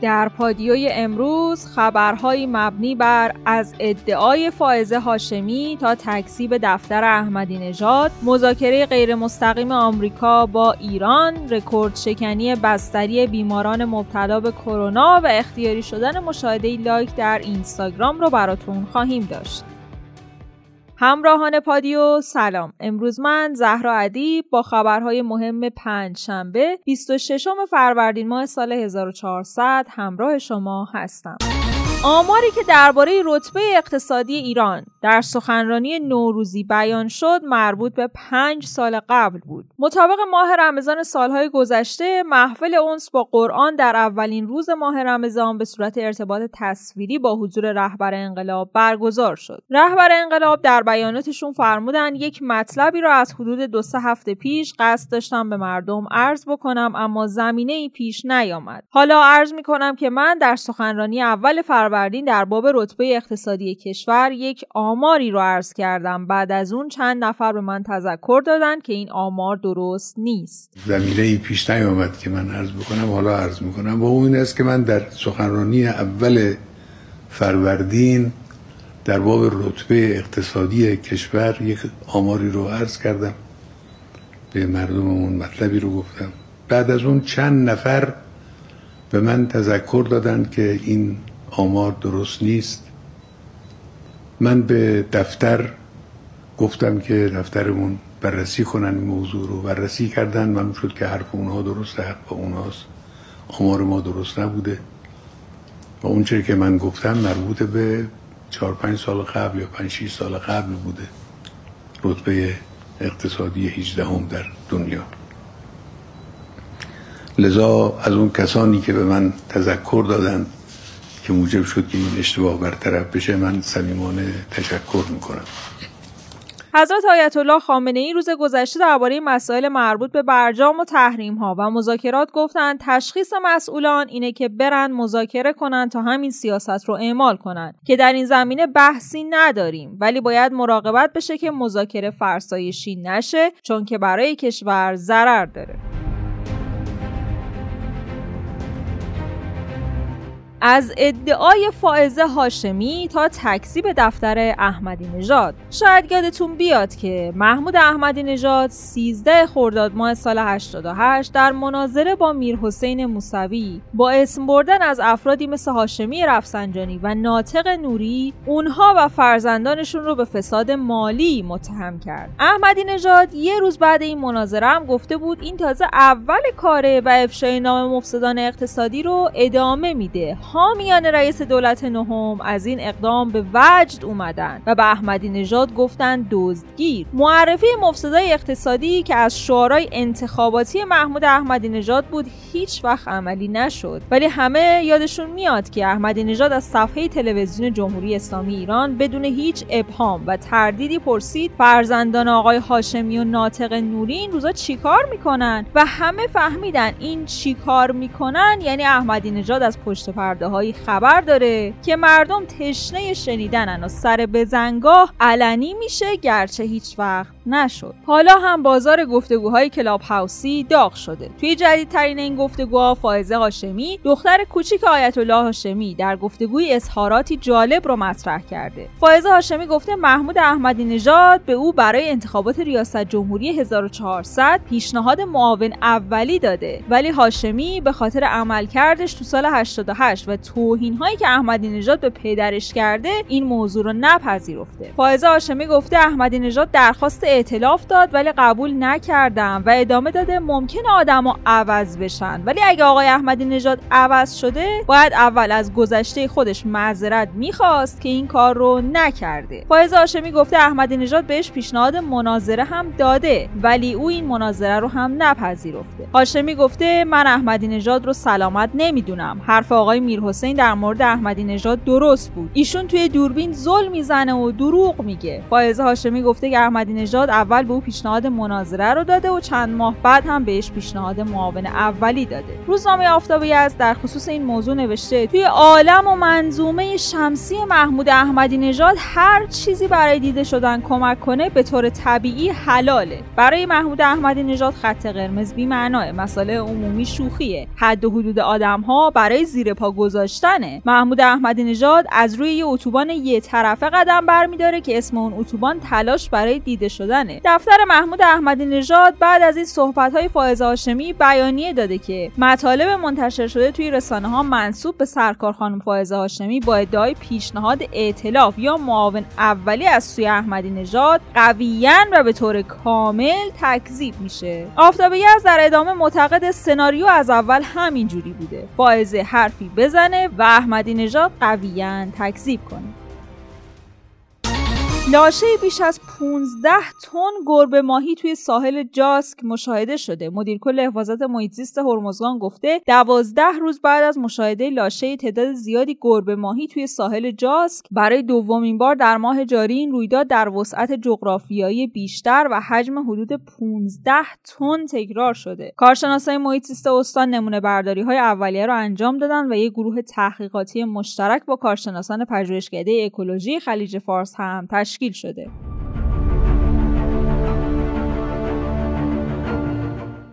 در پادیوی امروز خبرهایی مبنی بر از ادعای فائزه هاشمی تا تکذیب دفتر احمدی نژاد مذاکره غیر مستقیم آمریکا با ایران رکورد شکنی بستری بیماران مبتلا به کرونا و اختیاری شدن مشاهده like در اینستاگرام رو براتون خواهیم داشت. همراهان پادیو سلام. امروز من زهرا ادیب با خبرهای مهم پنج شنبه 26 فروردین ماه سال 1400 همراه شما هستم. آماری که درباره رتبه اقتصادی ایران در سخنرانی نوروزی بیان شد مربوط به پنج سال قبل بود. مطابق ماه رمضان سالهای گذشته محفل اونس با قرآن در اولین روز ماه رمضان به صورت ارتباط تصویری با حضور رهبر انقلاب برگزار شد. رهبر انقلاب در بیاناتشون فرمودن یک مطلبی را از حدود دو سه هفته پیش قصد داشتم به مردم عرض بکنم اما زمینه ای پیش نیامد. حالا عرض می کنم که من در سخنرانی اول فروردین در باب رتبه اقتصادی کشور یک آماری رو عرض کردم. بعد از اون چند نفر به من تذکر دادن که این آمار درست نیست. زمینه ای پیش نیامد که من عرض بکنم حالا عرض می‌کنم. و این است که من در سخنرانی اول فروردین در باب رتبه اقتصادی کشور یک آماری رو عرض کردم. به مردممون مطلبی رو گفتم. بعد از اون چند نفر به من تذکر دادن که این آمار درست نیست. من به دفتر گفتم که دفترمون بررسی کنن این موضوع رو. بررسی کردن من شد که حرف اونها درسته حرف اونهاست. آمار ما درست نبوده. و اون که من گفتم مربوط به چهار پنج سال قبل یا پنج شیش سال قبل بوده. رتبه اقتصادی 18 هم در دنیا. لذا از اون کسانی که به من تذکر دادن که موجب شد که این اشتباه برطرف بشه من صمیمانه تشکر می‌کنم. حضرت آیت الله خامنه ای روز گذشته درباره مسائل مربوط به برجام و تحریم ها و مذاکرات گفتند تشخیص مسئولان اینه که برن مذاکره کنند تا همین سیاست رو اعمال کنند که در این زمینه بحثی نداریم. ولی باید مراقبت بشه که مذاکره فرسایشی نشه چون که برای کشور ضرر داره. از ادعای فائزه هاشمی تا تکذیب دفتر احمدی نژاد. شاید یادتون بیاد که محمود احمدی نژاد 13 خرداد ماه سال 88 در مناظره با میر حسین موسوی با اسم بردن از افرادی مثل هاشمی رفسنجانی و ناطق نوری اونها و فرزندانشون رو به فساد مالی متهم کرد. احمدی نژاد یه روز بعد این مناظره هم گفته بود این تازه اول کاره و افشای نام مفسدان اقتصادی رو ادامه میده. حامیان رئیس دولت نهم از این اقدام به وجد اومدن و به احمدی نژاد گفتن دزدگیر. معرفی مفسدای اقتصادی که از شعارهای انتخاباتی محمود احمدی نژاد بود هیچ وقت عملی نشد. ولی همه یادشون میاد که احمدی نژاد از صفحه تلویزیون جمهوری اسلامی ایران بدون هیچ ابهام و تردیدی پرسید فرزندان آقای هاشمی و ناطق نوری این روزا چیکار می‌کنن؟ و همه فهمیدن این چیکار می‌کنن یعنی احمدی نژاد از پشت پرده هایی خبر داره که مردم تشنه شنیدنن و سر بزنگاه علنی میشه گرچه هیچ وقت. نشد. حالا هم بازار گفتگوهای کلاب هاوسی داغ شده. توی جدیدترین این گفتگوها فائزه هاشمی دختر کوچیک آیت الله هاشمی در گفتگوی اظهاراتی جالب رو مطرح کرده. فائزه هاشمی گفته محمود احمدی نژاد به او برای انتخابات ریاست جمهوری 1400 پیشنهاد معاون اولی داده. ولی هاشمی به خاطر عملکردش تو سال 88 و توهین هایی که احمدی نژاد به پدرش کرده این موضوع رو نپذیرفته. فائزه هاشمی گفته احمدی نژاد درخواست اعتلاف داد ولی قبول نکردم و ادامه داده ممکن آدما عوض بشن. ولی اگه آقای احمدی نژاد عوض شده باید اول از گذشته خودش معذرت می‌خواست که این کار رو نکرده. فائزه هاشمی گفته احمدی نژاد بهش پیشنهاد مناظره هم داده ولی او این مناظره رو هم نپذیرفته. هاشمی گفته من احمدی نژاد رو سلامت نمی‌دونم. حرف آقای میر حسین در مورد احمدی نژاد درست بود. ایشون توی دوربین ظلم می‌زنه و دروغ میگه. فائزه هاشمی گفته که احمدی نژاد اول به او پیشنهاد مناظره رو داده و چند ماه بعد هم بهش پیشنهاد معاون اولی داده. روزنامه آفتاب یزد در خصوص این موضوع نوشته توی عالم و منظومه شمسی محمود احمدی نژاد هر چیزی برای دیده شدن کمک کنه به طور طبیعی حلاله. برای محمود احمدی نژاد خط قرمز بی معناه مسئله عمومی شوخیه. حد و حدود آدم ها برای زیر پا گذاشتنه. محمود احمدی نژاد از روی یه اتوبان یه طرفه قدم برمیداره که اسم اون اتوبان تلاش برای دیده شدنه. دفتر محمود احمدی نژاد بعد از این صحبت های فائزه هاشمی بیانیه داده که مطالب منتشر شده توی رسانه ها منصوب به سرکار خانم فائزه هاشمی با ادعای پیشنهاد ائتلاف یا معاون اولی از سوی احمدی نژاد قویا و به طور کامل تکذیب میشه. آفتاب یزد در ادامه معتقد سناریو از اول همینجوری بوده. فائزه حرفی بزنه و احمدی نژاد قویا تکذیب کنه. لاشه بیش از 15 تن گربه ماهی توی ساحل جاسک مشاهده شده. مدیر کل حفاظت محیط زیست هرمزگان گفته 12 روز بعد از مشاهده لاشه تعداد زیادی گربه ماهی توی ساحل جاسک برای دومین بار در ماه جاری این رویداد در وسعت جغرافیایی بیشتر و حجم حدود 15 تن تکرار شده. کارشناسای محیط زیست استان نمونه برداری های اولیه را انجام دادن و یک گروه تحقیقاتی مشترک با کارشناسان پژوهشکده اکولوژی خلیج فارس هم تشکیل تشکیل شده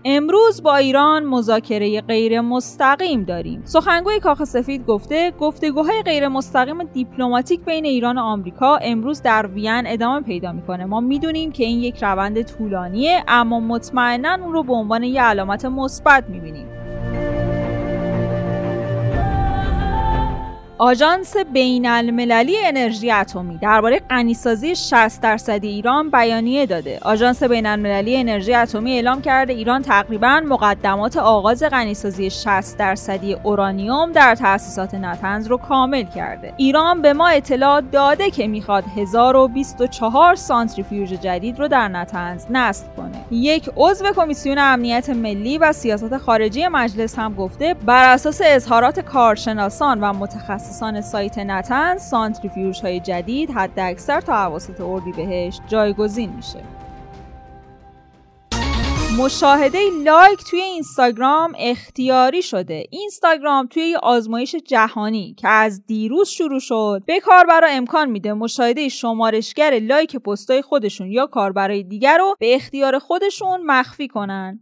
امروز با ایران مذاکره غیر مستقیم داریم. سخنگوی کاخ سفید گفته گفتگوهای غیر مستقیم دیپلماتیک بین ایران و آمریکا امروز در وین ادامه پیدا می‌کنه. ما می‌دونیم که این یک روند طولانیه اما مطمئنا اون رو به عنوان یه علامت مثبت می‌بینیم. آژانس بین المللی انرژی اتمی درباره غنیسازی 60 درصدی ایران بیانیه داده. آژانس بین المللی انرژی اتمی اعلام کرده ایران تقریبا مقدمات آغاز غنیسازی 60 درصدی اورانیوم در تأسیسات نتنز رو کامل کرده. ایران به ما اطلاع داده که می‌خواد 1024 سانتریفیوژ جدید رو در نطنز نصب کنه. یک عضو کمیسیون امنیت ملی و سیاست خارجی مجلس هم گفته بر اساس اظهارات کارشناسان و متخصصان متخصصان سایت نطنز سانتریفیوژ های جدید حد اکثر تا اواسط اردیبهشت جایگزین میشه. مشاهده لایک توی اینستاگرام اختیاری شده. اینستاگرام توی یه آزمایش جهانی که از دیروز شروع شد به کاربرا امکان میده مشاهده شمارشگر لایک پستای خودشون یا کاربرای دیگر رو به اختیار خودشون مخفی کنن.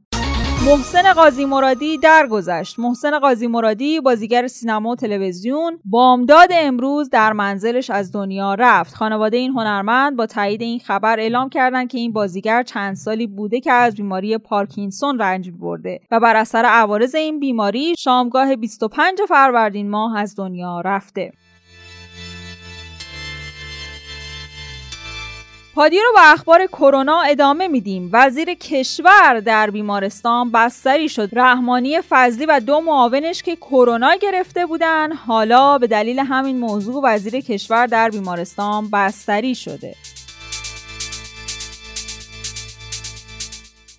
محسن قاضی مرادی درگذشت. محسن قاضی مرادی بازیگر سینما و تلویزیون بامداد امروز در منزلش از دنیا رفت. خانواده این هنرمند با تایید این خبر اعلام کردند که این بازیگر چند سالی بوده که از بیماری پارکینسون رنج برده و بر اثر عوارض این بیماری شامگاه 25 فروردین ماه از دنیا رفته. پادیو رو با اخبار کرونا ادامه میدیم. وزیر کشور در بیمارستان بستری شد. رحمانی فضلی و دو معاونش که کرونا گرفته بودن حالا به دلیل همین موضوع وزیر کشور در بیمارستان بستری شده.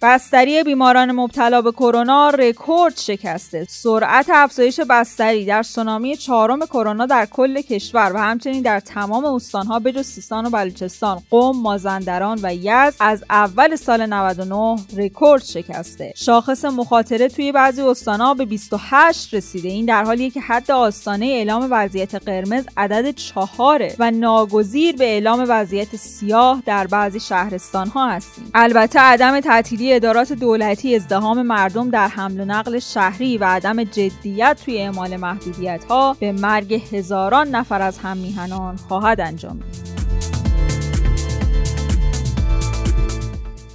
بستری بیماران مبتلا به کرونا رکورد شکسته. سرعت افزایش بستری در سونامی چهارم کرونا در کل کشور و همچنین در تمام استانها بجز سیستان و بلوچستان قم مازندران و یزد از اول سال 99 رکورد شکسته. شاخص مخاطره توی بعضی استانها به 28 رسیده. این در حالیه که حد آستانه اعلام وضعیت قرمز عدد چهاره و ناگزیر به اعلام وضعیت سیاه در بعضی شهرستان ها هستیم. البته عدم تعطیلی ادارات دولتی ازدهام مردم در حمل و نقل شهری و عدم جدیت توی اعمال محدودیت ها به مرگ هزاران نفر از هم میهنان خواهد انجامید.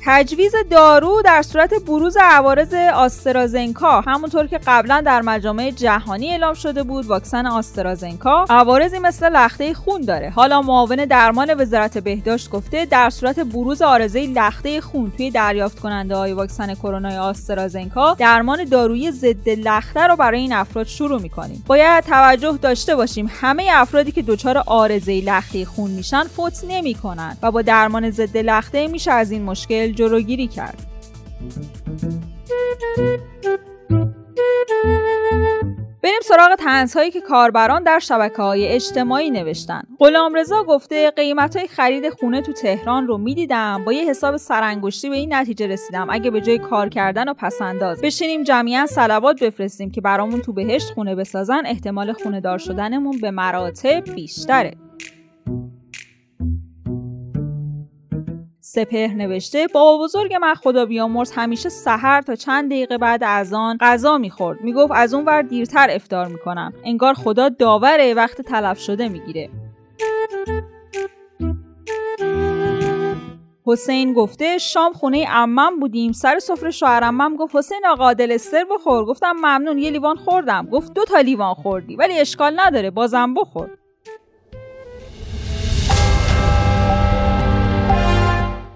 تجویز دارو در صورت بروز عوارض آسترازنکا همونطور که قبلا در مجامع جهانی اعلام شده بود واکسن آسترازنکا عوارضی مثل لخته خون داره. حالا معاون درمان وزارت بهداشت گفته در صورت بروز آرزه لخته خون توی دریافت کننده های واکسن کرونا آسترازنکا درمان دارویی ضد لخته رو برای این افراد شروع می‌کنیم. باید توجه داشته باشیم همه افرادی که دچار آرزه لخته خون میشن فوت نمی‌کنن و با درمان ضد لخته میشه از این مشکل جلوگیری کرد. بریم سراغ تنزهایی که کاربران در شبکه های اجتماعی نوشتن. غلامرضا گفته قیمت های خرید خونه تو تهران رو می‌دیدم. با یه حساب سرانگشتی به این نتیجه رسیدم. اگه به جای کار کردن و پسنداز بشینیم جمعیا صلوات بفرستیم که برامون تو بهشت خونه بسازن. احتمال خونه دار شدنمون به مراتب بیشتره. سپهر نوشته بابا بزرگ من خدا بیامرز همیشه سحر تا چند دقیقه بعد از آن غذا می‌خورد. می‌گفت از اون ور دیرتر افتار می‌کنم. انگار خدا داوره وقت تلف شده می‌گیره. حسین گفته شام خونه عمم بودیم سر سفره شوهر عمم گفت حسین آقا دلستر بخور. گفتم ممنون یه لیوان خوردم. گفت دو تا لیوان خوردی ولی اشکال نداره بازم بخور.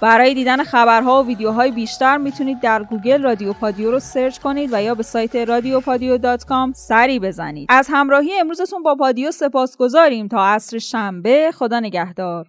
برای دیدن خبرها و ویدیوهای بیشتر می‌تونید در گوگل رادیو پادیو رو search کنید و یا به سایت رادیو پادیو سری بزنید. از همراهی امروزتون با پادیو سپاس گذاریم تا عصر شنبه خدا نگهدار.